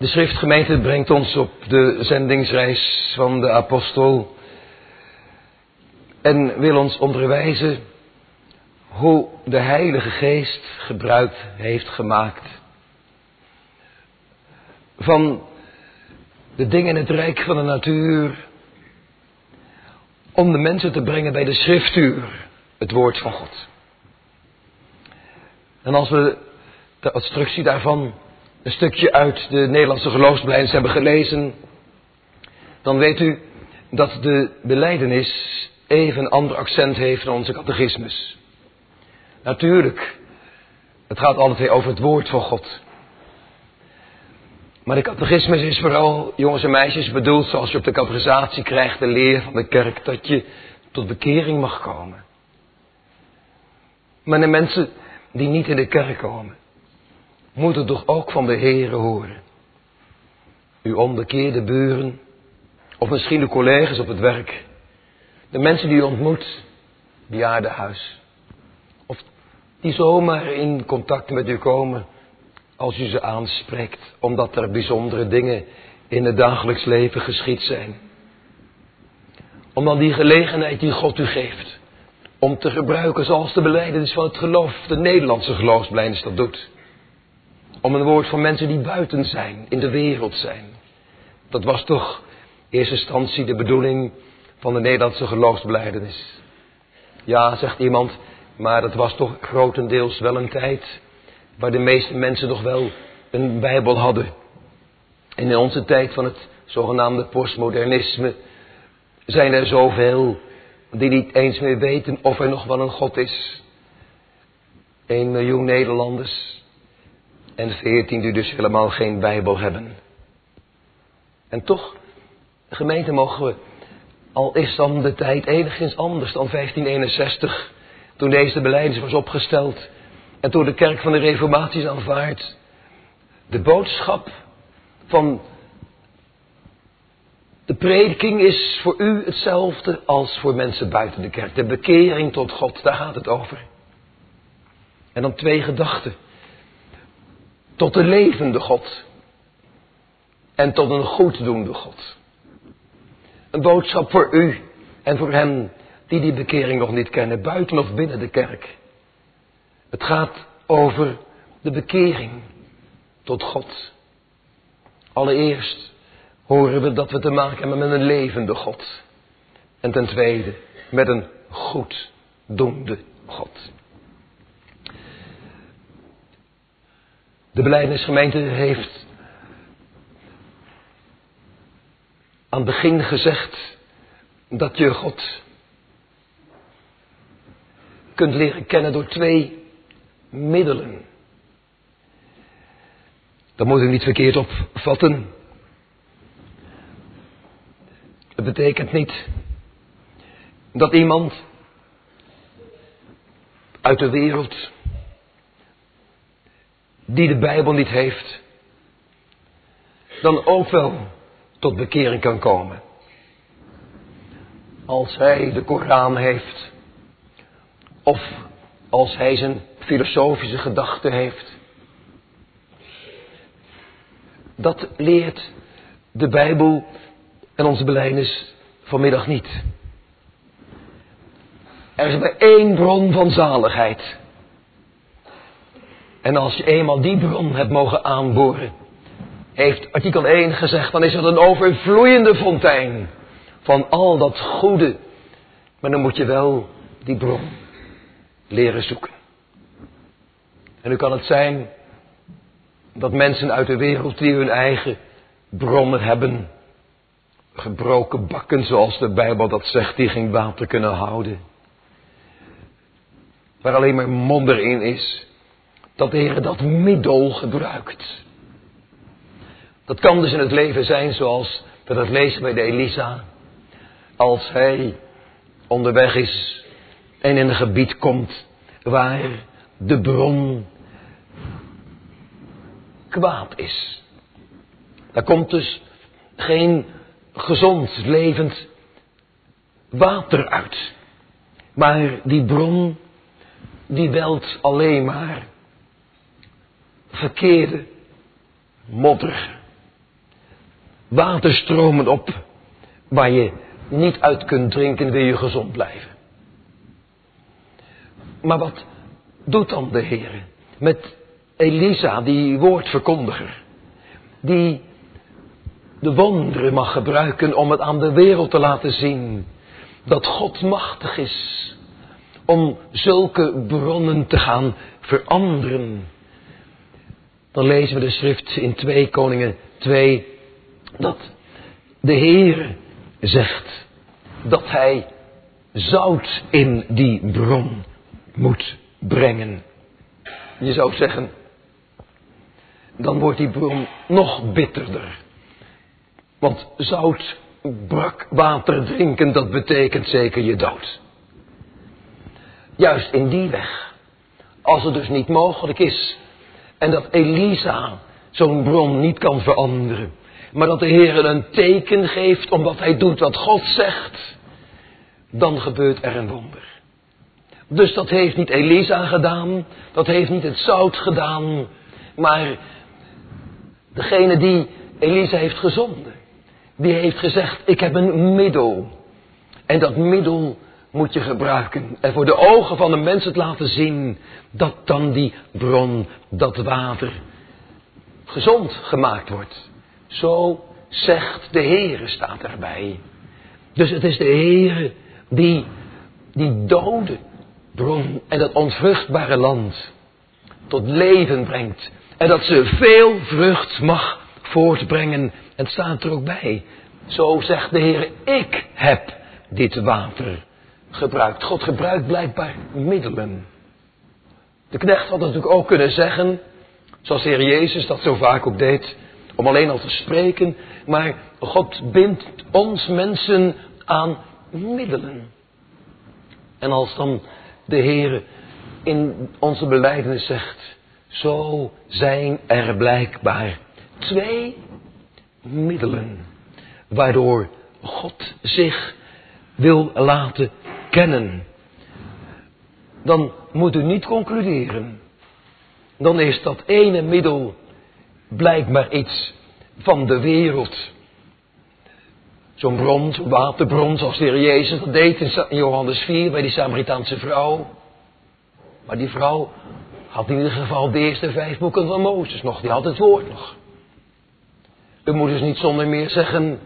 De schriftgemeente brengt ons op de zendingsreis van de apostel en wil ons onderwijzen hoe de Heilige Geest gebruik heeft gemaakt van de dingen in het rijk van de natuur om de mensen te brengen bij de schriftuur, het woord van God. En als we de instructie daarvan een stukje uit de Nederlandse geloofsbelijdenis hebben gelezen, dan weet u dat de beleidenis even een ander accent heeft dan onze catechismus. Natuurlijk, het gaat altijd over het woord van God. Maar de catechismus is vooral, jongens en meisjes, bedoeld zoals je op de catechisatie krijgt, de leer van de kerk, dat je tot bekering mag komen. Maar de mensen die niet in de kerk komen, moeten toch ook van de Heeren horen. Uw onbekeerde buren, of misschien de collega's op het werk, de mensen die u ontmoet, bejaardenhuis, of die zomaar in contact met u komen als u ze aanspreekt, omdat er bijzondere dingen in het dagelijks leven geschied zijn. Om dan die gelegenheid die God u geeft, om te gebruiken zoals de beleidenis van het geloof, de Nederlandse geloofsbelijdenis dat doet. Om een woord van mensen die buiten zijn, in de wereld zijn. Dat was toch in eerste instantie de bedoeling van de Nederlandse geloofsbelijdenis. Ja, zegt iemand, maar dat was toch grotendeels wel een tijd waar de meeste mensen nog wel een Bijbel hadden. En in onze tijd van het zogenaamde postmodernisme zijn er zoveel die niet eens meer weten of er nog wel een God is. 1 miljoen Nederlanders en 14 die dus helemaal geen Bijbel hebben. En toch, gemeente mogen we, al is dan de tijd enigszins anders dan 1561, toen deze beleidens was opgesteld en door de kerk van de reformatie is aanvaard. De boodschap van de prediking is voor u hetzelfde als voor mensen buiten de kerk. De bekering tot God, daar gaat het over. En dan twee gedachten. Tot de levende God. En tot een goeddoende God. Een boodschap voor u en voor hen die die bekering nog niet kennen, buiten of binnen de kerk. Het gaat over de bekering tot God. Allereerst horen we dat we te maken hebben met een levende God. En ten tweede met een goeddoende God. De beleidingsgemeente heeft aan het begin gezegd dat je God kunt leren kennen door twee middelen. Dat moet u niet verkeerd opvatten. Het betekent niet dat iemand uit de wereld die de Bijbel niet heeft, dan ook wel tot bekering kan komen. Als hij de Koran heeft, of als hij zijn filosofische gedachten heeft. Dat leert de Bijbel en onze belijdenis vanmiddag niet. Er is maar één bron van zaligheid. En als je eenmaal die bron hebt mogen aanboren, heeft artikel 1 gezegd, dan is het een overvloeiende fontein van al dat goede. Maar dan moet je wel die bron leren zoeken. En nu kan het zijn dat mensen uit de wereld die hun eigen bronnen hebben, gebroken bakken zoals de Bijbel dat zegt, die geen water kunnen houden. Waar alleen maar modder in is, dat de Heer dat middel gebruikt. Dat kan dus in het leven zijn zoals we dat lezen bij de Elisa. Als hij onderweg is en in een gebied komt waar de bron kwaad is. Daar komt dus geen gezond, levend water uit. Maar die bron, die welt alleen maar verkeerde modder waterstromen op waar je niet uit kunt drinken, wil je gezond blijven. Maar wat doet dan de Heer met Elisa, die woordverkondiger, die de wonderen mag gebruiken om het aan de wereld te laten zien dat God machtig is om zulke bronnen te gaan veranderen. Dan lezen we de schrift in 2 Koningen 2 dat de Heer zegt dat hij zout in die bron moet brengen. Je zou zeggen, dan wordt die bron nog bitterder. Want zout brak water drinken, dat betekent zeker je dood. Juist in die weg. Als het dus niet mogelijk is. En dat Elisa zo'n bron niet kan veranderen. Maar dat de Heer een teken geeft omdat hij doet wat God zegt. Dan gebeurt er een wonder. Dus dat heeft niet Elisa gedaan. Dat heeft niet het zout gedaan. Maar degene die Elisa heeft gezonden. Die heeft gezegd, ik heb een middel. En dat middel moet je gebruiken. En voor de ogen van de mensen het laten zien dat dan die bron, dat water, gezond gemaakt wordt. Zo zegt de Heere, staat erbij. Dus het is de Heere die die dode bron en dat onvruchtbare land tot leven brengt. En dat ze veel vrucht mag voortbrengen. En het staat er ook bij. Zo zegt de Heer, ik heb dit water gebruikt. God gebruikt blijkbaar middelen. De knecht had natuurlijk ook kunnen zeggen, zoals de Heer Jezus dat zo vaak ook deed, om alleen al te spreken, maar God bindt ons mensen aan middelen. En als dan de Heer in onze beleidenis zegt, zo zijn er blijkbaar twee middelen waardoor God zich wil laten kennen, dan moet u niet concluderen. Dan is dat ene middel blijkbaar iets van de wereld. Zo'n bron, waterbron zoals de Heer Jezus dat deed in Johannes 4 bij die Samaritaanse vrouw. Maar die vrouw had in ieder geval de eerste vijf boeken van Mozes nog. Die had het woord nog. U moet dus niet zonder meer zeggen,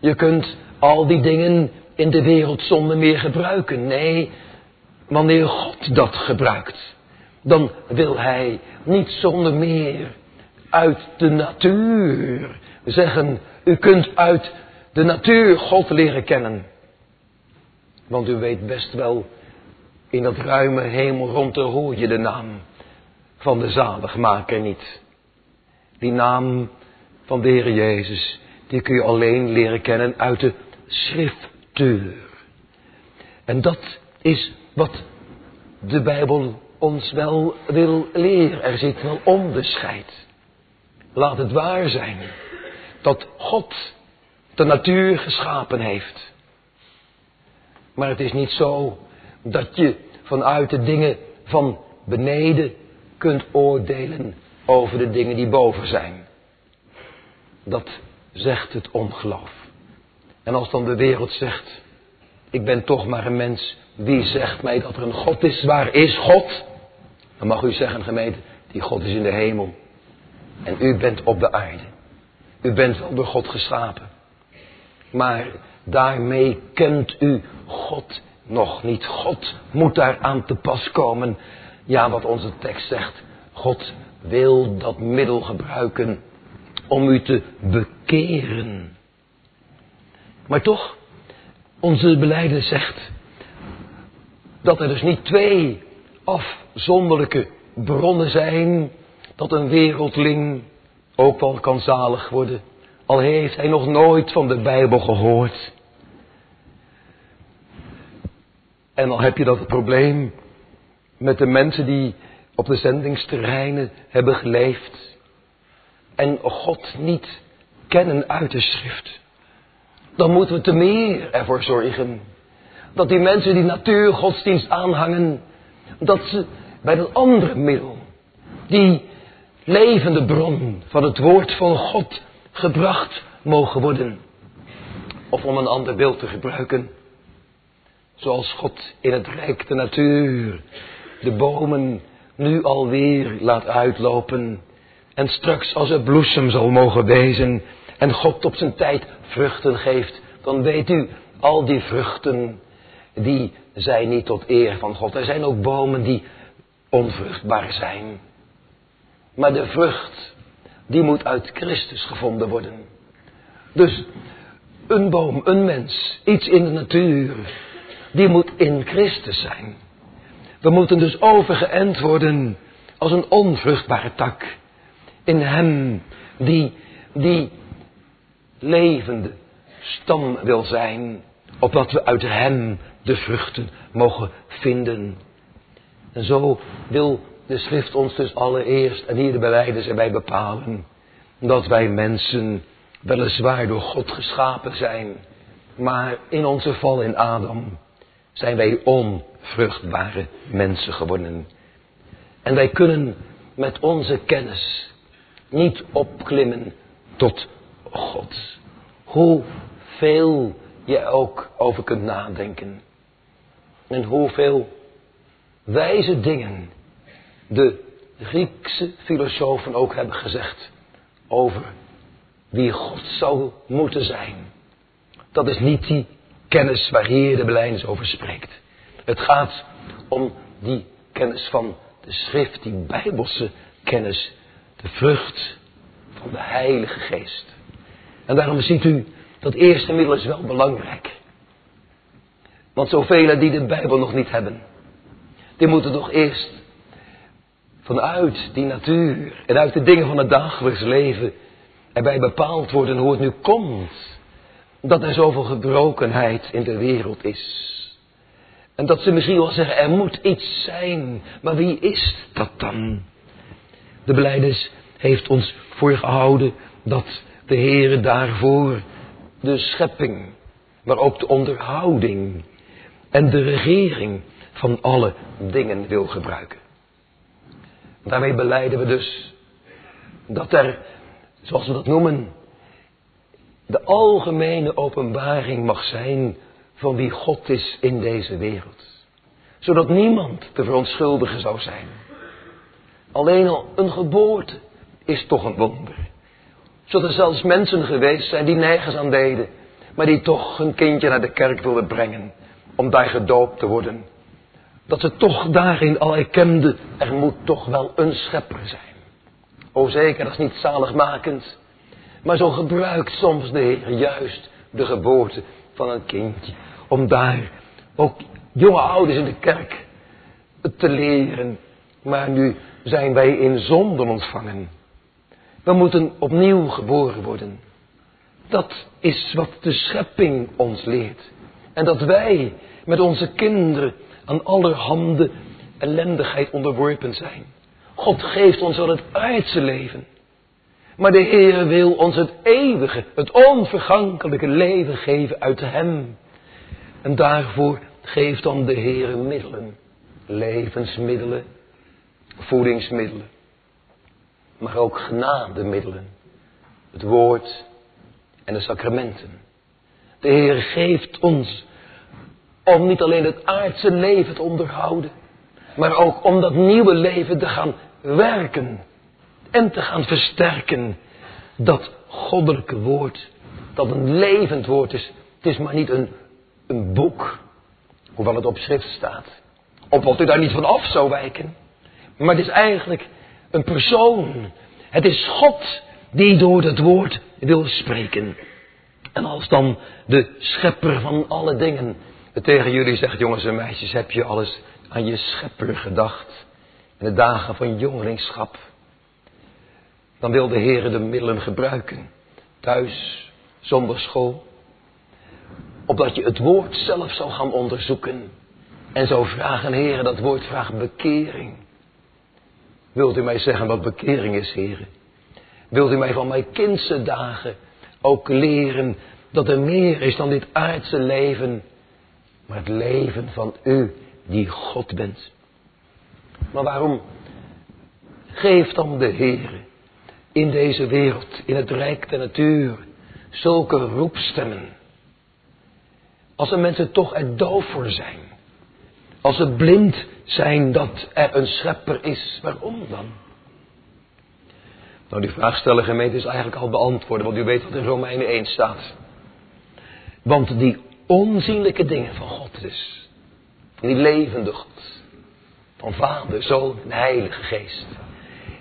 je kunt al die dingen in de wereld zonder meer gebruiken. Nee, wanneer God dat gebruikt, dan wil Hij niet zonder meer uit de natuur zeggen, u kunt uit de natuur God leren kennen. Want u weet best wel, in dat ruime hemel rond hoor je de naam van de zaligmaker niet. Die naam van de Heer Jezus, die kun je alleen leren kennen uit de schrift en dat is wat de Bijbel ons wel wil leren. Er zit wel onderscheid. Laat het waar zijn dat God de natuur geschapen heeft. Maar het is niet zo dat je vanuit de dingen van beneden kunt oordelen over de dingen die boven zijn. Dat zegt het ongeloof. En als dan de wereld zegt, ik ben toch maar een mens, wie zegt mij dat er een God is? Waar is God? Dan mag u zeggen, gemeente, die God is in de hemel. En u bent op de aarde. U bent wel door God geschapen. Maar daarmee kent u God nog niet. God moet daar aan te pas komen. Ja, wat onze tekst zegt. God wil dat middel gebruiken om u te bekeren. Maar toch, onze beleiden zegt dat er dus niet twee afzonderlijke bronnen zijn dat een wereldling ook wel kan zalig worden. Al heeft hij nog nooit van de Bijbel gehoord. En al heb je dat probleem met de mensen die op de zendingsterreinen hebben geleefd en God niet kennen uit de schrift dan moeten we te meer ervoor zorgen. Dat die mensen die natuurgodsdienst aanhangen, dat ze bij dat andere middel, die levende bron van het woord van God, gebracht mogen worden. Of om een ander beeld te gebruiken. Zoals God in het rijk de natuur de bomen nu alweer laat uitlopen. En straks als het bloesem zal mogen wezen en God op zijn tijd vruchten geeft, dan weet u, al die vruchten, die zijn niet tot eer van God. Er zijn ook bomen die onvruchtbaar zijn. Maar de vrucht, die moet uit Christus gevonden worden. Dus een boom, een mens, iets in de natuur, die moet in Christus zijn. We moeten dus overgeënt worden als een onvruchtbare tak. In hem die, die levende stam wil zijn, opdat we uit hem de vruchten mogen vinden. En zo wil de schrift ons dus allereerst, en hier de beleiders erbij bepalen, dat wij mensen weliswaar door God geschapen zijn, maar in onze val in Adam zijn wij onvruchtbare mensen geworden. En wij kunnen met onze kennis niet opklimmen tot God. Hoeveel je ook over kunt nadenken. En hoeveel wijze dingen de Griekse filosofen ook hebben gezegd over wie God zou moeten zijn. Dat is niet die kennis waar hier de beleidens over spreekt. Het gaat om die kennis van de schrift, die bijbelse kennis, de vrucht van de Heilige Geest. En daarom ziet u, dat eerste middel is wel belangrijk. Want zoveel die de Bijbel nog niet hebben, die moeten toch eerst vanuit die natuur en uit de dingen van het dagelijks leven erbij bepaald worden hoe het nu komt dat er zoveel gebrokenheid in de wereld is. En dat ze misschien wel zeggen, er moet iets zijn. Maar wie is dat dan? De beleiders heeft ons voorgehouden dat de Heere daarvoor de schepping, maar ook de onderhouding en de regering van alle dingen wil gebruiken. Daarmee beleiden we dus dat er, zoals we dat noemen, de algemene openbaring mag zijn van wie God is in deze wereld. Zodat niemand te verontschuldigen zou zijn. Alleen al een geboorte is toch een wonder. Zodat er zelfs mensen geweest zijn die nergens aan deden, maar die toch hun kindje naar de kerk wilden brengen om daar gedoopt te worden. Dat ze toch daarin al erkenden, er moet toch wel een schepper zijn. O zeker, dat is niet zaligmakend. Maar zo gebruikt soms de Heer juist de geboorte van een kindje. Om daar ook jonge ouders in de kerk te leren. Maar nu zijn wij in zonden ontvangen. We moeten opnieuw geboren worden. Dat is wat de schepping ons leert. En dat wij met onze kinderen aan allerhande ellendigheid onderworpen zijn. God geeft ons wel het aardse leven. Maar de Heer wil ons het eeuwige, het onvergankelijke leven geven uit Hem. En daarvoor geeft dan de Heer middelen. Levensmiddelen, voedingsmiddelen. Maar ook genademiddelen. Het woord en de sacramenten. De Heer geeft ons om niet alleen het aardse leven te onderhouden. Maar ook om dat nieuwe leven te gaan werken en te gaan versterken dat goddelijke woord, dat een levend woord is. Het is maar niet een, een boek, hoewel het op schrift staat. Opdat u daar niet van af zou wijken. Maar het is eigenlijk een persoon. Het is God die door dat woord wil spreken. En als dan de schepper van alle dingen tegen jullie zegt, jongens en meisjes, heb je alles aan je schepper gedacht? In de dagen van jongelingschap dan wil de Heer de middelen gebruiken. Thuis, zonder school. Opdat je het woord zelf zou gaan onderzoeken. En zou vragen, Heer, dat woord vraagt bekering. Wilt u mij zeggen wat bekering is, Heer? Wilt u mij van mijn kindse dagen ook leren dat er meer is dan dit aardse leven, maar het leven van u die God bent? Maar waarom geeft dan de Heer in deze wereld, in het rijk der natuur, zulke roepstemmen. Als er mensen toch er doof voor zijn. Als ze blind zijn dat er een schepper is, waarom dan? Nou, die vraag stellen gemeente is eigenlijk al beantwoord, want u weet wat in Romeinen 1 staat. Want die onzienlijke dingen van God dus, die levende God, van Vader, Zoon en Heilige Geest,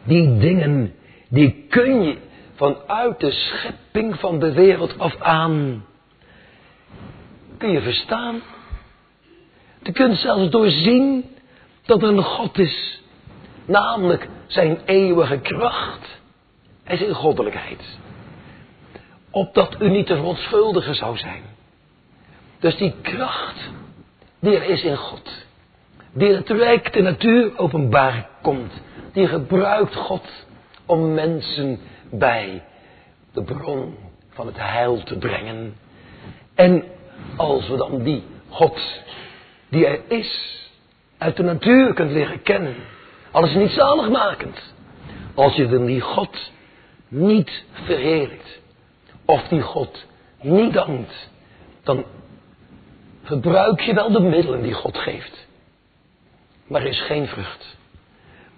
die dingen, die kun je vanuit de schepping van de wereld af aan, kun je verstaan. Je kunt zelfs doorzien dat er een God is, namelijk zijn eeuwige kracht en zijn goddelijkheid. Opdat u niet te verontschuldigen zou zijn. Dus die kracht die er is in God, die het rijk de natuur openbaar komt, die gebruikt God om mensen bij de bron van het heil te brengen. En als we dan die God die er is, uit de natuur kunt leren kennen, al is het niet zaligmakend, als je dan die God niet verheerlijkt, of die God niet dankt, dan gebruik je wel de middelen die God geeft. Maar er is geen vrucht.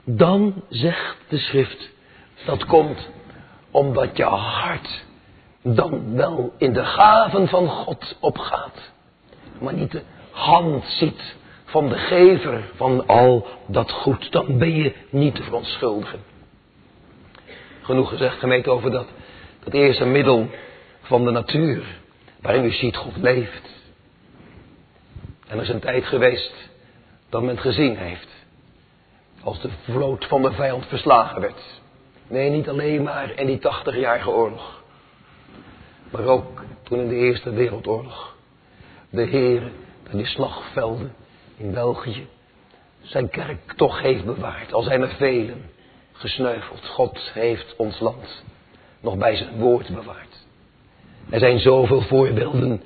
Dan zegt de schrift, dat komt omdat je hart dan wel in de gaven van God opgaat. Maar niet de hand ziet van de gever van al dat goed. Dan ben je niet te verontschuldigen. Genoeg gezegd gemeente over dat, dat eerste middel van de natuur. Waarin u ziet God leeft. En er is een tijd geweest dat men gezien heeft. Als de vloot van de vijand verslagen werd. Nee, niet alleen maar in die tachtigjarige oorlog. Maar ook toen in de Eerste Wereldoorlog. De Heer in die slagvelden in België zijn kerk toch heeft bewaard. Al zijn er velen gesneuveld. God heeft ons land nog bij zijn woord bewaard. Er zijn zoveel voorbeelden,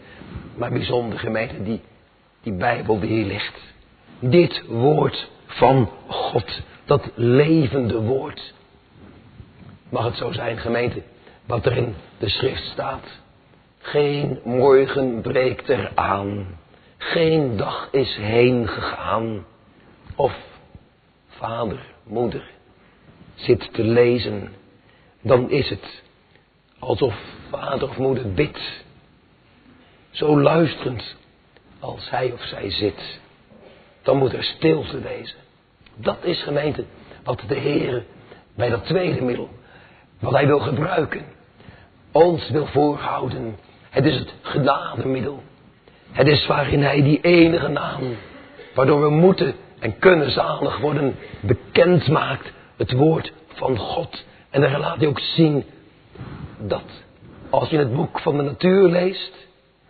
maar bijzonder gemeente, die, die Bijbel die ligt. Dit woord van God, dat levende woord. Mag het zo zijn, gemeente, wat er in de schrift staat. Geen morgen breekt er aan. Geen dag is heen gegaan. Of vader, moeder zit te lezen. Dan is het alsof vader of moeder bidt. Zo luisterend als hij of zij zit. Dan moet er stilte wezen. Dat is gemeente wat de Heer bij dat tweede middel wat hij wil gebruiken. Ons wil voorhouden. Het is het genademiddel. Het is waarin hij die enige naam, waardoor we moeten en kunnen zalig worden, bekend maakt. Het woord van God. En dan laat hij ook zien dat als je het boek van de natuur leest,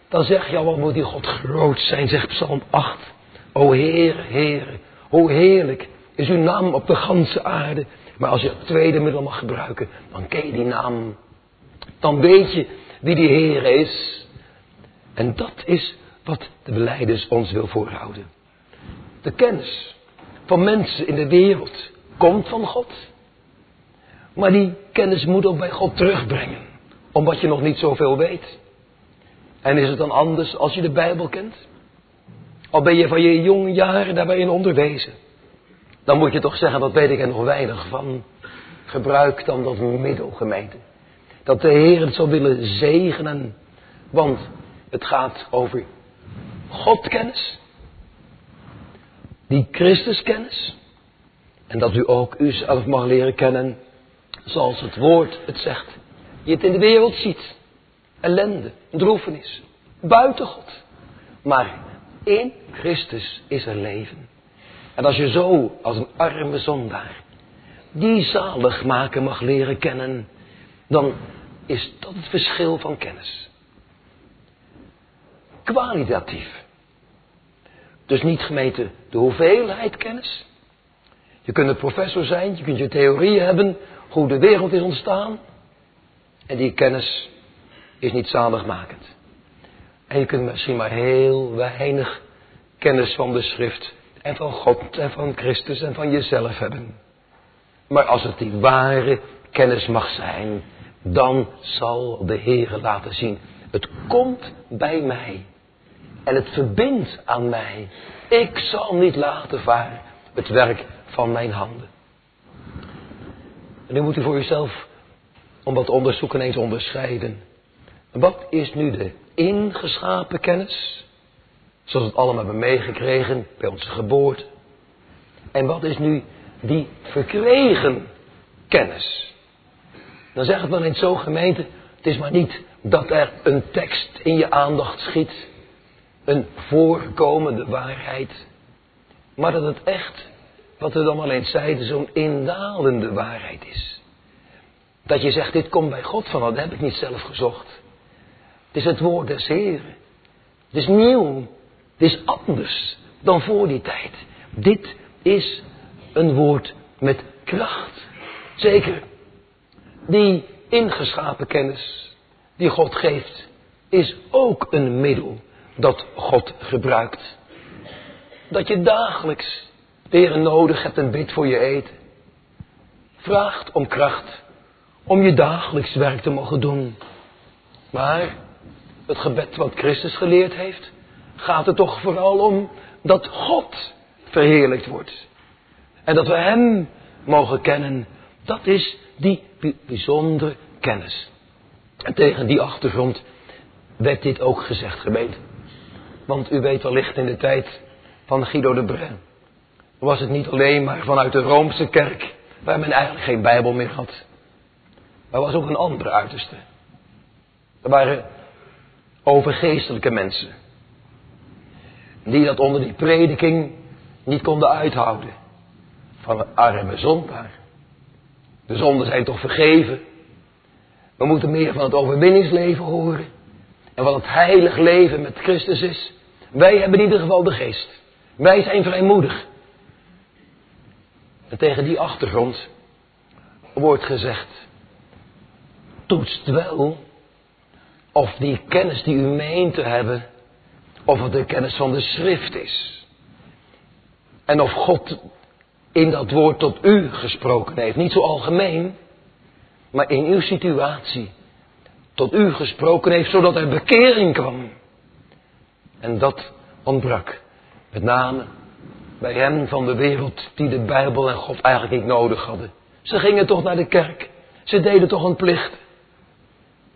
dan zeg je al wat moet die God groot zijn, zegt Psalm 8. O Heer, Heer, hoe heerlijk is uw naam op de ganse aarde. Maar als je het tweede middel mag gebruiken, dan ken je die naam. Dan weet je wie die Heer is. En dat is wat de beleiders ons wil voorhouden. De kennis van mensen in de wereld komt van God. Maar die kennis moet ook bij God terugbrengen. Omdat je nog niet zoveel weet. En is het dan anders als je de Bijbel kent? Al ben je van je jonge jaren daarbij in onderwezen. Dan moet je toch zeggen, dat weet ik er nog weinig van. Gebruik dan dat middel, gemeente. Dat de Heer het zal willen zegenen. Want het gaat over Godkennis. Die Christuskennis. En dat u ook uzelf mag leren kennen. Zoals het woord het zegt. Je het in de wereld ziet. Ellende, droefenis. Buiten God. Maar in Christus is er leven. En als je zo als een arme zondaar die zalig maken mag leren kennen, dan is dat het verschil van kennis. Kwalitatief. Dus niet gemeten de hoeveelheid kennis. Je kunt een professor zijn, je kunt je theorie hebben hoe de wereld is ontstaan. En die kennis is niet zaligmakend. En je kunt misschien maar heel weinig kennis van de schrift en van God en van Christus en van jezelf hebben. Maar als het die ware kennis mag zijn, dan zal de Heere laten zien. Het komt bij mij. En het verbindt aan mij. Ik zal niet laten varen het werk van mijn handen. En nu moet u voor uzelf, om dat onderzoeken eens onderscheiden. Wat is nu de ingeschapen kennis? Zoals we het allemaal hebben meegekregen bij onze geboorte. En wat is nu die verkregen kennis? Dan zeg het maar eens zo gemeente, het is maar niet dat er een tekst in je aandacht schiet. Een voorkomende waarheid. Maar dat het echt, wat we dan al eens zeiden, zo'n indalende waarheid is. Dat je zegt, dit komt bij God van, dat heb ik niet zelf gezocht. Het is het woord des Heren. Het is nieuw. Het is anders dan voor die tijd. Dit is een woord met kracht. Zeker. Die ingeschapen kennis die God geeft, is ook een middel dat God gebruikt. Dat je dagelijks weer nodig hebt en bidt voor je eten. Vraagt om kracht om je dagelijks werk te mogen doen. Maar het gebed wat Christus geleerd heeft, gaat er toch vooral om dat God verheerlijkt wordt. En dat we Hem mogen kennen. Dat is die bijzondere kennis. En tegen die achtergrond werd dit ook gezegd, gemeente. Want u weet wellicht in de tijd van Guido de Bren. Was het niet alleen maar vanuit de Roomse kerk, waar men eigenlijk geen Bijbel meer had. Maar was ook een andere uiterste. Er waren overgeestelijke mensen. Die dat onder die prediking niet konden uithouden. Van een arme zondaar. De zonden zijn toch vergeven. We moeten meer van het overwinningsleven horen. En wat het heilig leven met Christus is. Wij hebben in ieder geval de geest. Wij zijn vrijmoedig. En tegen die achtergrond wordt gezegd. Toetst wel of die kennis die u meent te hebben, of het de kennis van de schrift is. En of God in dat woord tot u gesproken heeft. Niet zo algemeen, maar in uw situatie tot u gesproken heeft, zodat er bekering kwam. En dat ontbrak. Met name bij hen van de wereld die de Bijbel en God eigenlijk niet nodig hadden. Ze gingen toch naar de kerk. Ze deden toch een plicht.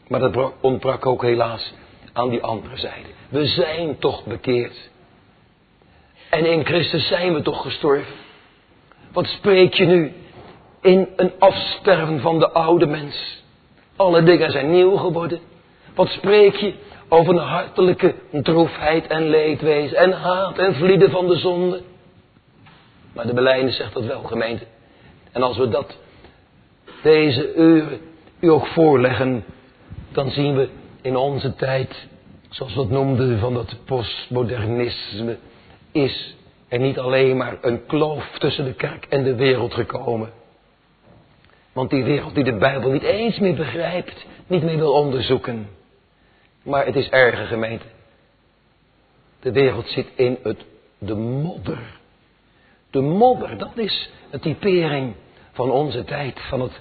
Maar dat ontbrak ook helaas aan die andere zijde. We zijn toch bekeerd. En in Christus zijn we toch gestorven. Wat spreek je nu in een afsterven van de oude mens? Alle dingen zijn nieuw geworden. Wat spreek je over een hartelijke droefheid en leedwezen en haat en vlieden van de zonde? Maar de beleiding zegt dat wel, gemeente. En als we dat deze uren u ook voorleggen, dan zien we in onze tijd, zoals we het noemden van dat postmodernisme, is er niet alleen maar een kloof tussen de kerk en de wereld gekomen. Want die wereld die de Bijbel niet eens meer begrijpt, niet meer wil onderzoeken. Maar het is erger gemeente. De wereld zit in het, de modder. De modder, dat is een typering van onze tijd, van het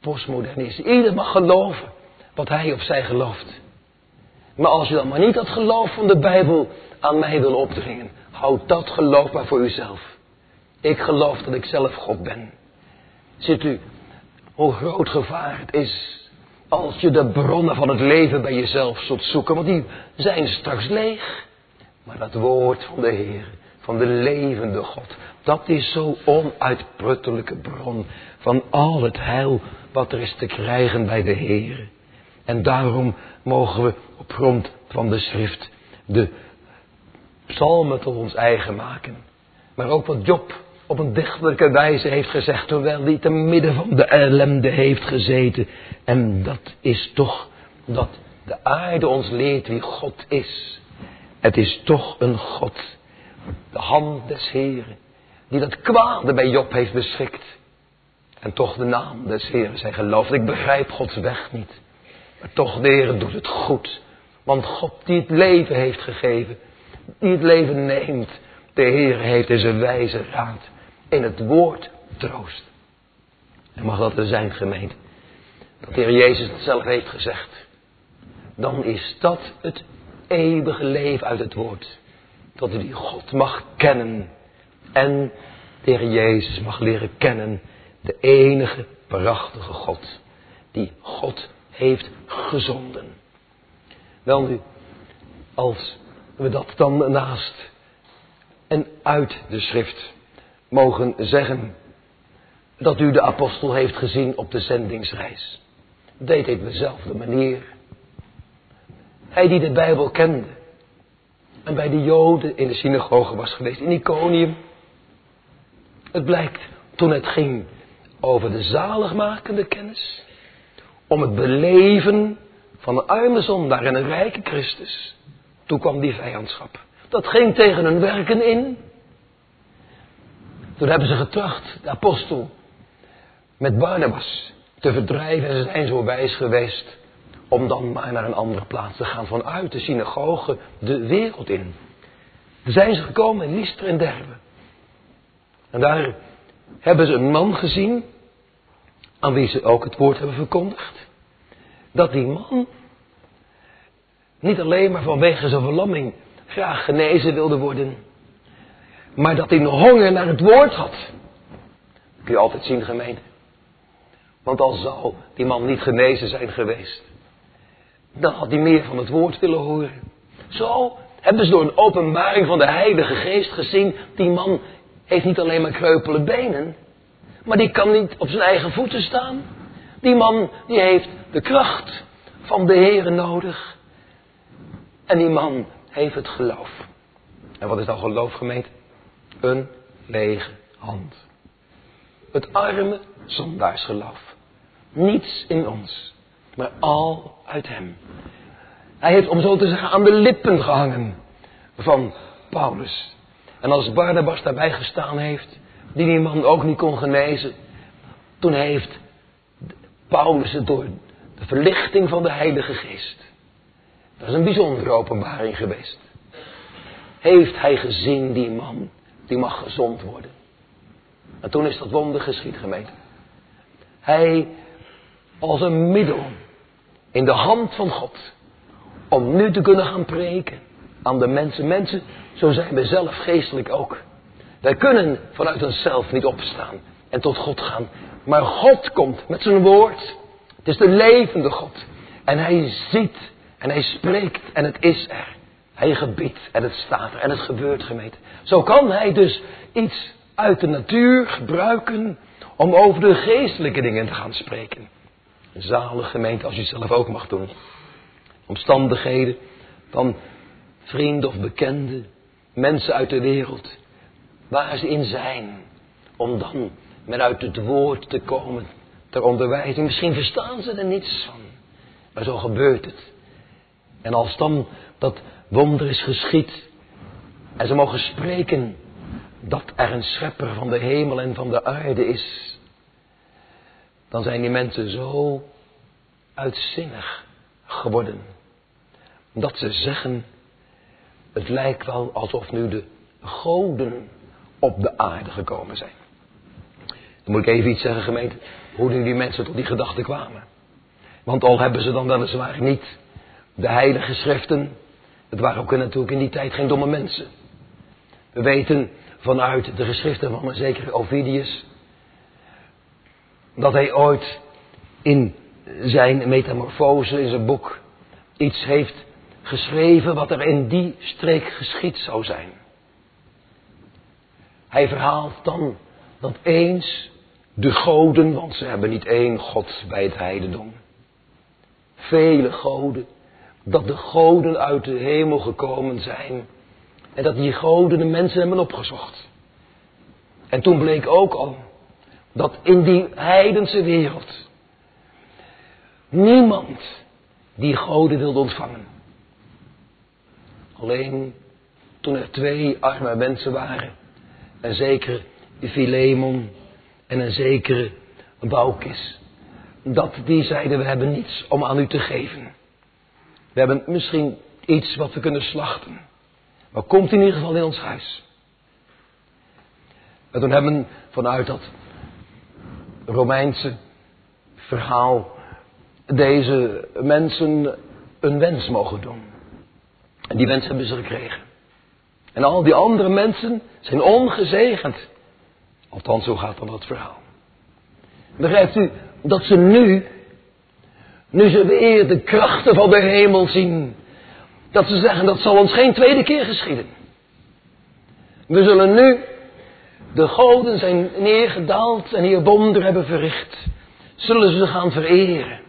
postmodernisme. Ieder mag geloven wat hij of zij gelooft. Maar als u dan maar niet dat geloof van de Bijbel aan mij wil opdringen, houd dat geloof maar voor uzelf. Ik geloof dat ik zelf God ben. Ziet u hoe groot gevaar het is als je de bronnen van het leven bij jezelf zult zoeken, want die zijn straks leeg. Maar dat woord van de Heer, van de levende God, dat is zo'n onuitputtelijke bron van al het heil wat er is te krijgen bij de Heer. En daarom mogen we op grond van de schrift de psalmen tot ons eigen maken. Maar ook wat Job op een dichtelijke wijze heeft gezegd, terwijl hij te midden van de ellende heeft gezeten. En dat is toch dat de aarde ons leert wie God is. Het is toch een God, de hand des Heren, die dat kwade bij Job heeft beschikt. En toch de naam des Heren zijn geloofd. Ik begrijp Gods weg niet. Maar toch, de Heer doet het goed. Want God die het leven heeft gegeven, die het leven neemt, de Heer heeft zijn wijze raad in het woord troost. En mag dat er zijn, gemeente. dat de Heer Jezus het zelf heeft gezegd. Dan is dat het eeuwige leven uit het woord. Dat u die God mag kennen. En de Heer Jezus mag leren kennen. De enige prachtige God. Die God heeft gezonden. Wel nu, als we dat dan naast en uit de schrift mogen zeggen dat u de apostel heeft gezien op de zendingsreis. Deed hij op dezelfde manier. Hij die de Bijbel kende en bij de Joden in de synagoge was geweest, in Iconium. Het blijkt toen het ging over de zaligmakende kennis, om het beleven van een arme zondaar en een rijke Christus. Toen kwam die vijandschap. Dat ging tegen hun werken in. Toen hebben ze getracht, de apostel, met Barnabas te verdrijven. En ze zijn zo wijs geweest om dan maar naar een andere plaats te gaan. Vanuit de synagoge de wereld in. Toen zijn ze gekomen in Lystra en Derbe. En daar hebben ze een man gezien, aan wie ze ook het woord hebben verkondigd. Dat die man niet alleen maar vanwege zijn verlamming graag genezen wilde worden. Maar dat hij een honger naar het woord had. Kun je altijd zien, gemeente. Want al zou die man niet genezen zijn geweest, dan had hij meer van het woord willen horen. Zo hebben ze door een openbaring van de Heilige Geest gezien, die man heeft niet alleen maar kreupele benen, maar die kan niet op zijn eigen voeten staan. Die man die heeft de kracht van de Heer nodig. En die man heeft het geloof. En wat is dan geloof gemeend? Een lege hand. Het arme zondaarsgeloof. Niets in ons, maar al uit hem. Hij heeft, om zo te zeggen, aan de lippen gehangen van Paulus. En als Barnabas daarbij gestaan heeft, die die man ook niet kon genezen, toen heeft Paulus het door de verlichting van de Heilige Geest dat is een bijzondere openbaring geweest. Heeft hij gezien die man, die mag gezond worden. En toen is dat wonder geschied, gemeente. Hij als een middel in de hand van God. Om nu te kunnen gaan preken aan de mensen. Mensen, zo zijn we zelf geestelijk ook. Wij kunnen vanuit onszelf niet opstaan en tot God gaan. Maar God komt met zijn woord. Het is de levende God. En hij ziet en hij spreekt en het is er. Hij gebiedt en het staat er en het gebeurt gemeente. Zo kan hij dus iets uit de natuur gebruiken om over de geestelijke dingen te gaan spreken. Zalig gemeente als je het zelf ook mag doen. Omstandigheden van vrienden of bekenden, mensen uit de wereld, waar ze in zijn, om dan met uit het woord te komen ter onderwijzing. Misschien verstaan ze er niets van, maar zo gebeurt het. En als dan dat wonder is geschied en ze mogen spreken dat er een schepper van de hemel en van de aarde is, dan zijn die mensen zo uitzinnig geworden dat ze zeggen, het lijkt wel alsof nu de goden op de aarde gekomen zijn. Dan moet ik even iets zeggen, gemeente, hoe nu die mensen tot die gedachte kwamen. Want al hebben ze dan weliswaar niet de heilige schriften. Het waren ook natuurlijk in die tijd geen domme mensen. We weten vanuit de geschriften van een zekere Ovidius dat hij ooit in zijn metamorfose, in zijn boek, iets heeft geschreven wat er in die streek geschied zou zijn. Hij verhaalt dan dat eens de goden, want ze hebben niet één God bij het heidendom, vele goden, dat de goden uit de hemel gekomen zijn. En dat die goden de mensen hebben opgezocht. En toen bleek ook al dat in die heidense wereld niemand die goden wilde ontvangen. Alleen toen er twee arme mensen waren, een zekere Philemon en een zekere Baukis, dat die zeiden we hebben niets om aan u te geven. We hebben misschien iets wat we kunnen slachten. Maar komt in ieder geval in ons huis. En toen hebben vanuit dat Romeinse verhaal deze mensen een wens mogen doen. En die wens hebben ze gekregen. En al die andere mensen zijn ongezegend. Althans, zo gaat dan het verhaal. Begrijpt u dat ze nu, nu ze weer de krachten van de hemel zien, dat ze zeggen dat zal ons geen tweede keer geschieden. We zullen nu, de goden zijn neergedaald en hier wonder hebben verricht, zullen ze gaan vereren.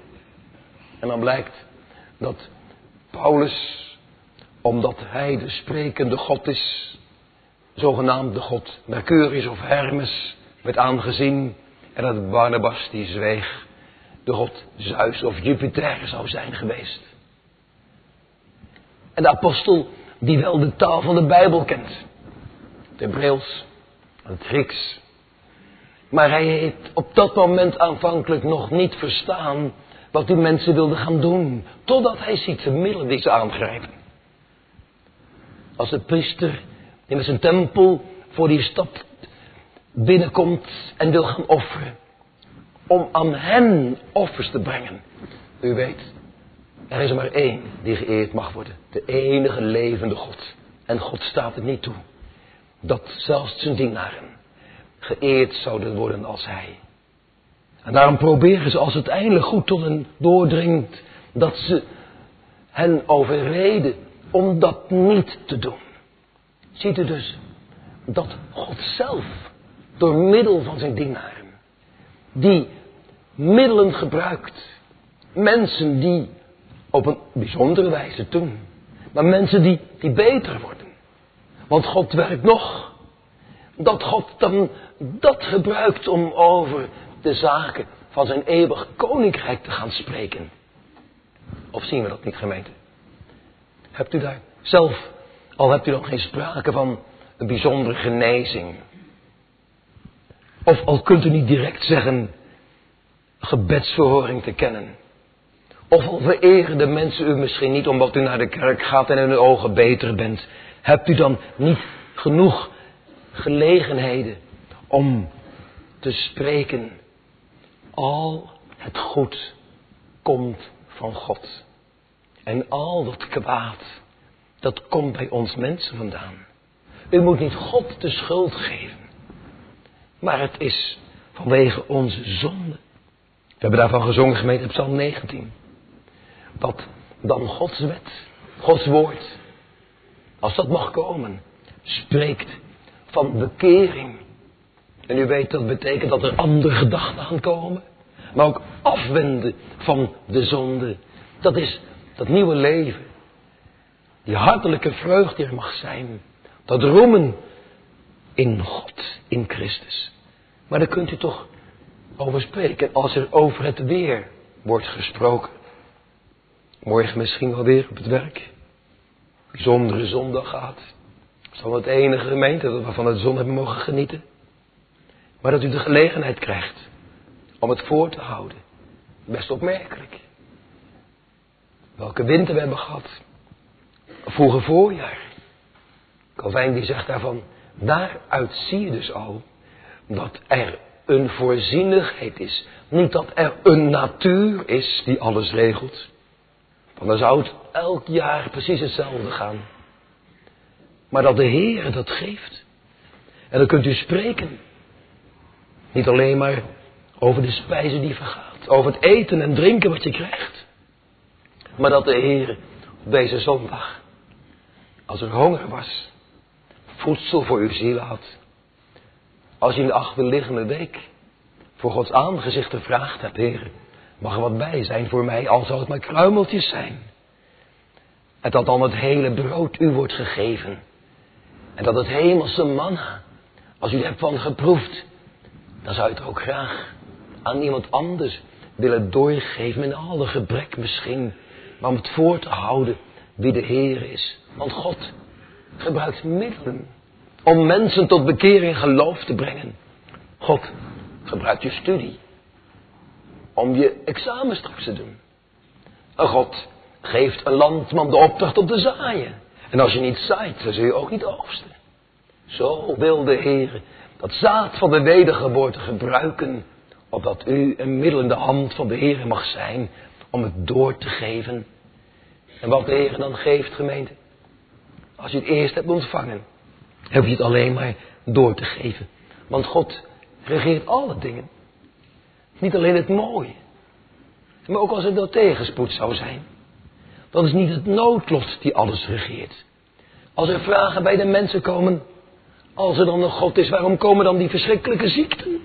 En dan blijkt dat Paulus, omdat hij de sprekende God is, zogenaamd de God Mercurius of Hermes, werd aangezien. En dat Barnabas die zweeg, de God Zeus of Jupiter zou zijn geweest. En de apostel die wel de taal van de Bijbel kent. Het Hebreeuws, het Grieks. Maar hij heeft op dat moment aanvankelijk nog niet verstaan wat die mensen wilden gaan doen. Totdat hij ziet de middelen die ze aangrijpen. Als de priester in zijn tempel voor die stad binnenkomt en wil gaan offeren. Om aan hen offers te brengen. U weet, er is er maar één die geëerd mag worden. De enige levende God. En God staat het niet toe. Dat zelfs zijn dienaren geëerd zouden worden als hij. En daarom proberen ze als het eindelijk goed tot hen doordringt, dat ze hen overreden om dat niet te doen. Ziet u dus dat God zelf, door middel van zijn dienaren, die middelen gebruikt, mensen die op een bijzondere wijze doen, maar mensen die, die beter worden. Want God werkt nog. Dat God dan dat gebruikt om over de zaken van zijn eeuwig koninkrijk te gaan spreken. Of zien we dat niet, gemeente? Hebt u daar zelf, al hebt u nog geen sprake van een bijzondere genezing. Of al kunt u niet direct zeggen gebedsverhoring te kennen. Of vereren de mensen u misschien niet omdat u naar de kerk gaat en in hun ogen beter bent. Hebt u dan niet genoeg gelegenheden om te spreken al het goed komt van God. En al dat kwaad, dat komt bij ons mensen vandaan. U moet niet God de schuld geven. Maar het is vanwege onze zonde. We hebben daarvan gezongen gemeente Psalm 19. Dat dan Gods wet, Gods woord, als dat mag komen, spreekt van bekering en u weet dat betekent dat er andere gedachten aankomen. Maar ook afwenden van de zonde. Dat is dat nieuwe leven. Die hartelijke vreugde die er mag zijn. Dat roemen in God, in Christus. Maar daar kunt u toch over spreken als er over het weer wordt gesproken. Morgen misschien wel weer op het werk. Bijzondere zondag gaat. Zal het enige gemeente dat we van de zon hebben mogen genieten. Maar dat u de gelegenheid krijgt om het voor te houden. Best opmerkelijk. Welke winter we hebben gehad. Vroege voorjaar. Calvijn die zegt daarvan, daaruit zie je dus al dat er een voorzienigheid is. Niet dat er een natuur is die alles regelt. Want dan zou het elk jaar precies hetzelfde gaan. Maar dat de Heer dat geeft. En dan kunt u spreken niet alleen maar over de spijzen die vergaat, over het eten en drinken wat je krijgt. Maar dat de Heer op deze zondag, als er honger was, voedsel voor uw ziel had. Als je in de achterliggende week voor Gods aangezicht gevraagd hebt, Heer, mag er wat bij zijn voor mij, al zou het maar kruimeltjes zijn. En dat dan het hele brood u wordt gegeven. En dat het hemelse manna, als u er hebt van geproefd, dan zou je het ook graag aan iemand anders willen doorgeven. Met alle gebrek misschien. Maar om het voor te houden wie de Heer is. Want God gebruikt middelen om mensen tot bekering geloof te brengen. God gebruikt je studie om je examen straks te doen. En God geeft een landman de opdracht om te zaaien. En als je niet zaait, dan zul je ook niet oogsten. Zo wil de Heer dat zaad van de wedergeboorte gebruiken, opdat u een middel in de hand van de Heer mag zijn om het door te geven. En wat de Heer dan geeft, gemeente, als je het eerst hebt ontvangen, heb je het alleen maar door te geven. Want God regeert alle dingen. Niet alleen het mooie, maar ook als er door tegenspoed zou zijn. Dat is niet het noodlot die alles regeert. Als er vragen bij de mensen komen, als er dan een God is, waarom komen dan die verschrikkelijke ziekten?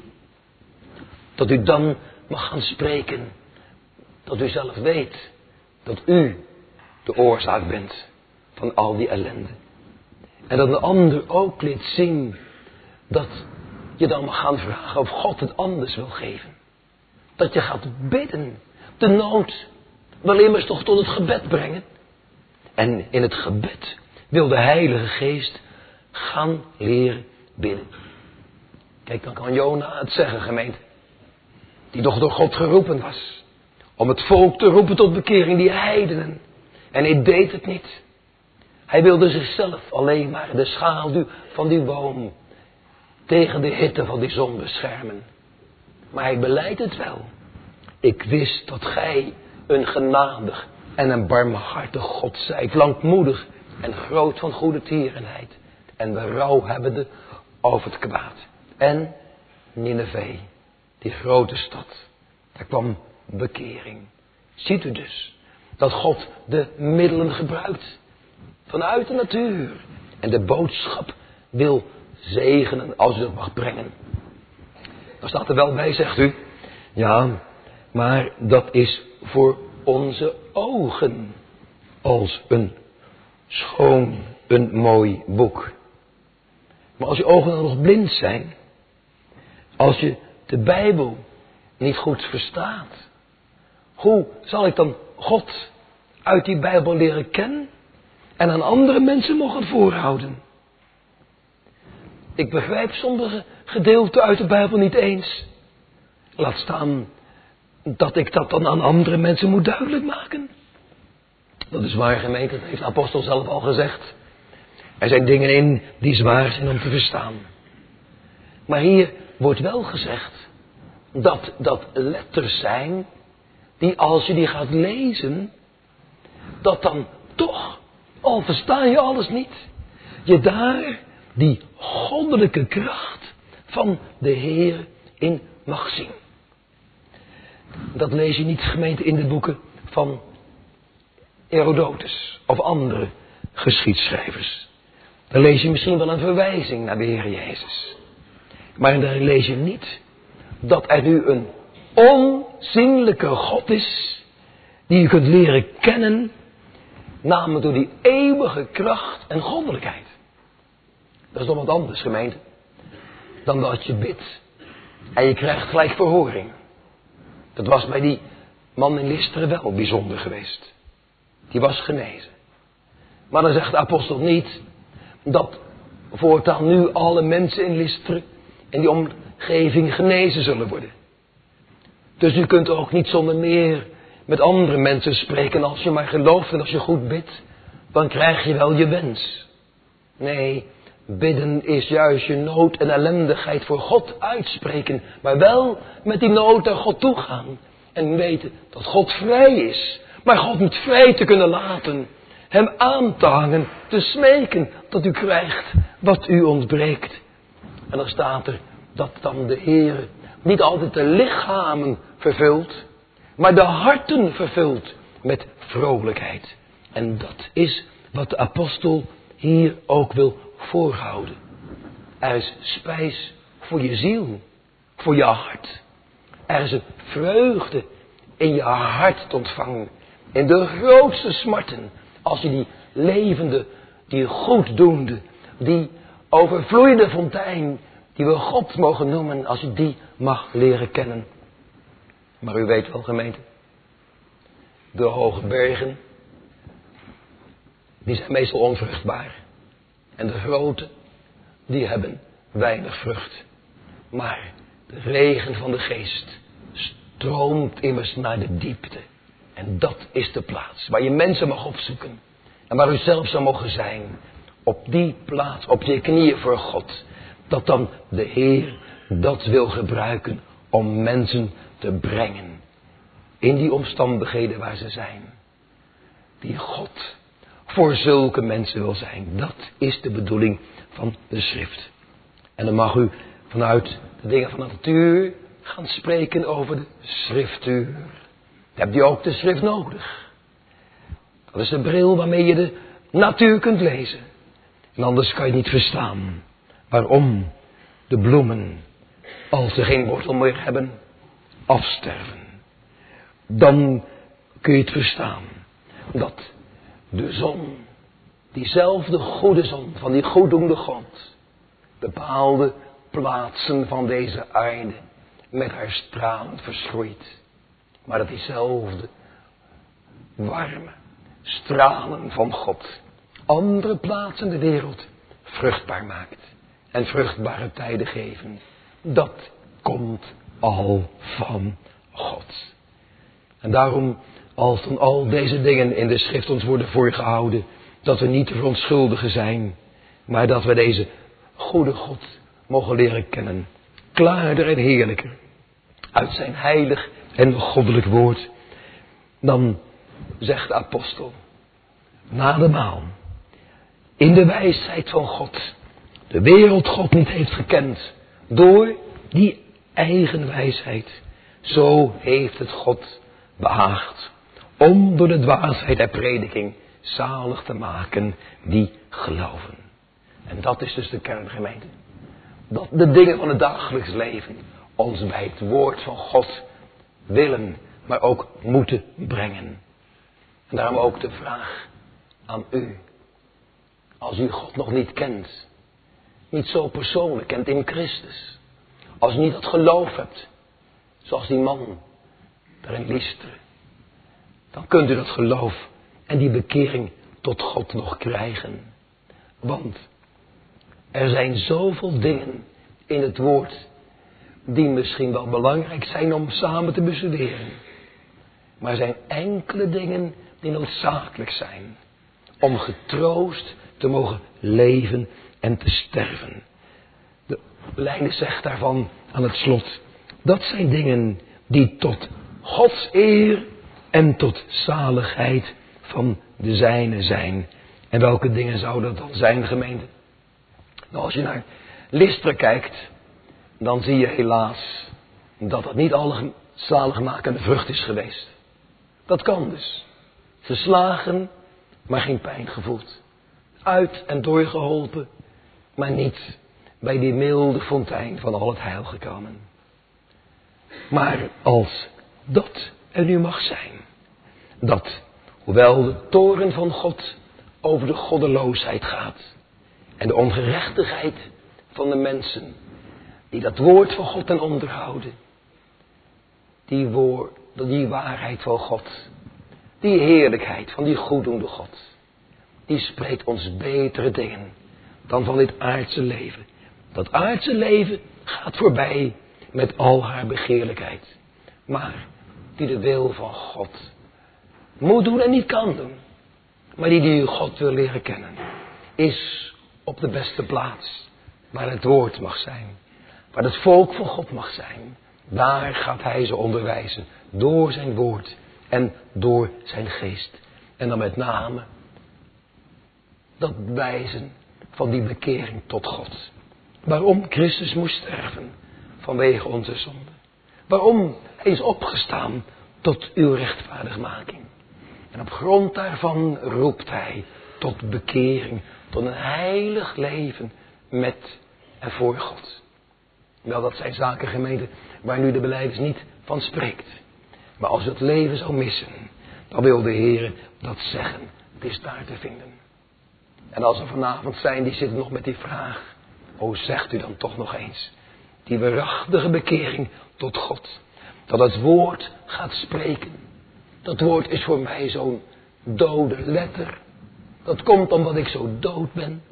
Dat u dan mag gaan spreken. Dat u zelf weet dat u de oorzaak bent van al die ellende. En dat de ander ook liet zien dat je dan mag gaan vragen of God het anders wil geven. Dat je gaat bidden. De nood wil immers toch tot het gebed brengen. En in het gebed wil de Heilige Geest gaan leren bidden. Kijk, dan kan Jona het zeggen, gemeente. Die toch door God geroepen was. Om het volk te roepen tot bekering, die heidenen. En hij deed het niet. Hij wilde zichzelf alleen maar de schaduw van die boom tegen de hitte van die zon beschermen. Maar hij beleidt het wel. Ik wist dat gij een genadig en een barmhartig God zijt, langmoedig en groot van goede tierenheid en berouw hebbende over het kwaad. En Nineveh, die grote stad, daar kwam bekering. Ziet u dus dat God de middelen gebruikt vanuit de natuur en de boodschap wil zegenen als u dat mag brengen. Dan staat er wel bij, zegt u, ja, maar dat is voor onze ogen als een schoon, een mooi boek. Maar als je ogen dan nog blind zijn, als je de Bijbel niet goed verstaat, hoe zal ik dan God uit die Bijbel leren kennen en aan andere mensen mogen voorhouden? Ik begrijp sommige gedeelten uit de Bijbel niet eens. Laat staan dat ik dat dan aan andere mensen moet duidelijk maken. Dat is waar gemeente, dat heeft de apostel zelf al gezegd. Er zijn dingen in die zwaar zijn om te verstaan. Maar hier wordt wel gezegd dat dat letters zijn die als je die gaat lezen, dat dan toch, al versta je alles niet, je daar die goddelijke kracht van de Heer in mag zien. Dat lees je niet gemeente in de boeken van Herodotus of andere geschiedschrijvers. Dan lees je misschien wel een verwijzing naar de Heer Jezus. Maar daar lees je niet dat er nu een onzienlijke God is, die je kunt leren kennen, namelijk door die eeuwige kracht en goddelijkheid. Dat is nog wat anders, gemeente, dan dat je bidt en je krijgt gelijk verhoring. Dat was bij die man in Listeren wel bijzonder geweest. Die was genezen. Maar dan zegt de apostel niet dat voortaan nu alle mensen in Listeren en die omgeving genezen zullen worden. Dus u kunt ook niet zonder meer met andere mensen spreken als je maar gelooft en als je goed bidt, dan krijg je wel je wens. Nee, bidden is juist je nood en ellendigheid voor God uitspreken, maar wel met die nood naar God toe gaan en weten dat God vrij is, maar God niet vrij te kunnen laten, hem aan te hangen, te smeken dat u krijgt wat u ontbreekt. En dan staat er dat dan de Heer niet altijd de lichamen vervult, maar de harten vervult met vrolijkheid. En dat is wat de apostel hier ook wil voorhouden. Er is spijs voor je ziel, voor je hart. Er is een vreugde in je hart te ontvangen. In de grootste smarten, als je die levende, die goeddoende, die overvloeiende fontein, die we God mogen noemen, als je die mag leren kennen. Maar u weet wel, gemeente, de hoge bergen, die zijn meestal onvruchtbaar. En de grote, die hebben weinig vrucht. Maar de regen van de geest stroomt immers naar de diepte. En dat is de plaats waar je mensen mag opzoeken. En waar u zelf zou mogen zijn. Op die plaats, op je knieën voor God. Dat dan de Heer dat wil gebruiken om mensen te brengen in die omstandigheden waar ze zijn. Die God voor zulke mensen wil zijn. Dat is de bedoeling van de schrift. En dan mag u vanuit de dingen van de natuur gaan spreken over de schriftuur. Dan hebt u ook de schrift nodig. Dat is de bril waarmee je de natuur kunt lezen. En anders kan je niet verstaan waarom de bloemen, als ze geen wortel meer hebben, afsterven. Dan kun je het verstaan dat de zon, diezelfde goede zon van die goeddoende God, bepaalde plaatsen van deze aarde met haar stralen verschroeit. Maar dat diezelfde warme stralen van God andere plaatsen in de wereld vruchtbaar maakt. En vruchtbare tijden geven. Dat komt al van God. En daarom, als dan al deze dingen in de schrift ons worden voorgehouden, dat we niet verontschuldigen zijn, maar dat we deze goede God mogen leren kennen. Klaarder en heerlijker. Uit zijn heilig en goddelijk woord. Dan zegt de apostel, na de maan, in de wijsheid van God, de wereld God niet heeft gekend, door die eigen wijsheid. Zo heeft het God behaagd om door de dwaasheid der prediking zalig te maken die geloven. En dat is dus de kerngemeente. Dat de dingen van het dagelijks leven ons bij het woord van God willen, maar ook moeten brengen. En daarom ook de vraag aan u. Als u God nog niet kent, niet zo persoonlijk kent in Christus. Als u niet dat geloof hebt, zoals die man daar in Lister. Dan kunt u dat geloof en die bekering tot God nog krijgen. Want er zijn zoveel dingen in het woord die misschien wel belangrijk zijn om samen te bestuderen. Maar er zijn enkele dingen die noodzakelijk zijn om getroost te mogen leven en te sterven. De Leiden zegt daarvan aan het slot, dat zijn dingen die tot Gods eer en tot zaligheid van de zijne zijn. En welke dingen zouden dat dan zijn, gemeente? Nou, als je naar Listeren kijkt, dan zie je helaas dat dat niet alle zaligmakende vrucht is geweest. Dat kan dus. Verslagen, maar geen pijn gevoeld. Uit en doorgeholpen, maar niet bij die milde fontein van al het heil gekomen. Maar als dat er nu mag zijn, dat, hoewel de toren van God over de goddeloosheid gaat en de ongerechtigheid van de mensen die dat woord van God ten onderhouden, die, woord, die waarheid van God, die heerlijkheid van die goeddoende God, die spreekt ons betere dingen dan van dit aardse leven. Dat aardse leven gaat voorbij met al haar begeerlijkheid. Maar die de wil van God moet doen en niet kan doen. Maar die die God wil leren kennen. Is op de beste plaats. Waar het woord mag zijn. Waar het volk van God mag zijn. Daar gaat hij ze onderwijzen. Door zijn woord. En door zijn geest. En dan met name dat wijzen van die bekering tot God. Waarom Christus moest sterven vanwege onze zonde. Waarom hij is opgestaan tot uw rechtvaardigmaking. En op grond daarvan roept hij tot bekering, tot een heilig leven met en voor God. Wel, dat zijn zaken gemeente waar nu de beleiders niet van spreekt. Maar als het leven zou missen, dan wil de Heer dat zeggen. Het is daar te vinden. En als er vanavond zijn die zitten nog met die vraag. O, zegt u dan toch nog eens. Die waarachtige bekering tot God. Dat het woord gaat spreken. Dat woord is voor mij zo'n dode letter. Dat komt omdat ik zo dood ben.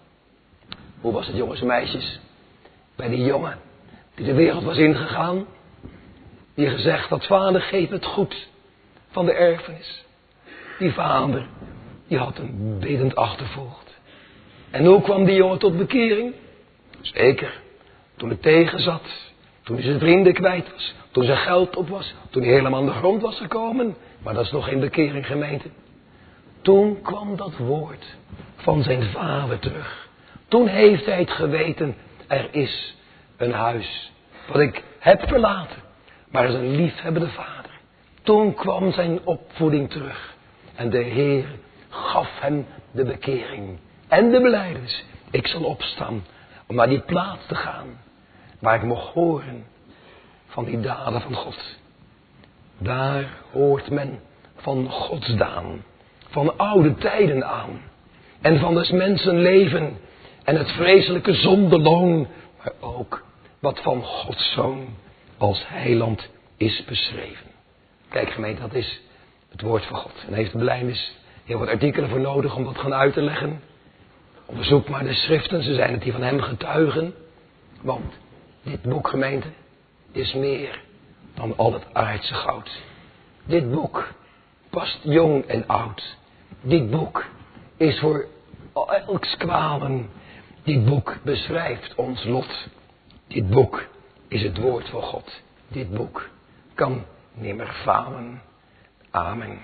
Hoe was het jongens en meisjes? Bij die jongen die de wereld was ingegaan. Die gezegd had, vader geef het goed van de erfenis. Die vader, die had hem biddend achtervolgd. En hoe kwam die jongen tot bekering? Zeker, toen het tegen zat Toen hij zijn vrienden kwijt was. Toen zijn geld op was. Toen hij helemaal aan de grond was gekomen. Maar dat is nog geen bekering gemeente. Toen kwam dat woord van zijn vader terug. Toen heeft hij het geweten. Er is een huis. Wat ik heb verlaten. Maar is een liefhebbende vader. Toen kwam zijn opvoeding terug. En de Heer gaf hem de bekering. En de beleiders. Ik zal opstaan om naar die plaats te gaan. Waar ik mocht horen van die daden van God. Daar hoort men van Gods daan. Van oude tijden aan. En van des mensen leven. En het vreselijke zondeloon. Maar ook wat van Gods zoon als heiland is beschreven. Kijk gemeente, dat is het woord van God. En heeft de blijnis heel wat artikelen voor nodig om dat gaan uit te leggen. Onderzoek maar de schriften, ze zijn het die van hem getuigen. Want dit boek, gemeente, is meer dan al het aardse goud. Dit boek past jong en oud. Dit boek is voor elks kwalen. Dit boek beschrijft ons lot. Dit boek is het woord van God. Dit boek kan nimmer falen. Amen.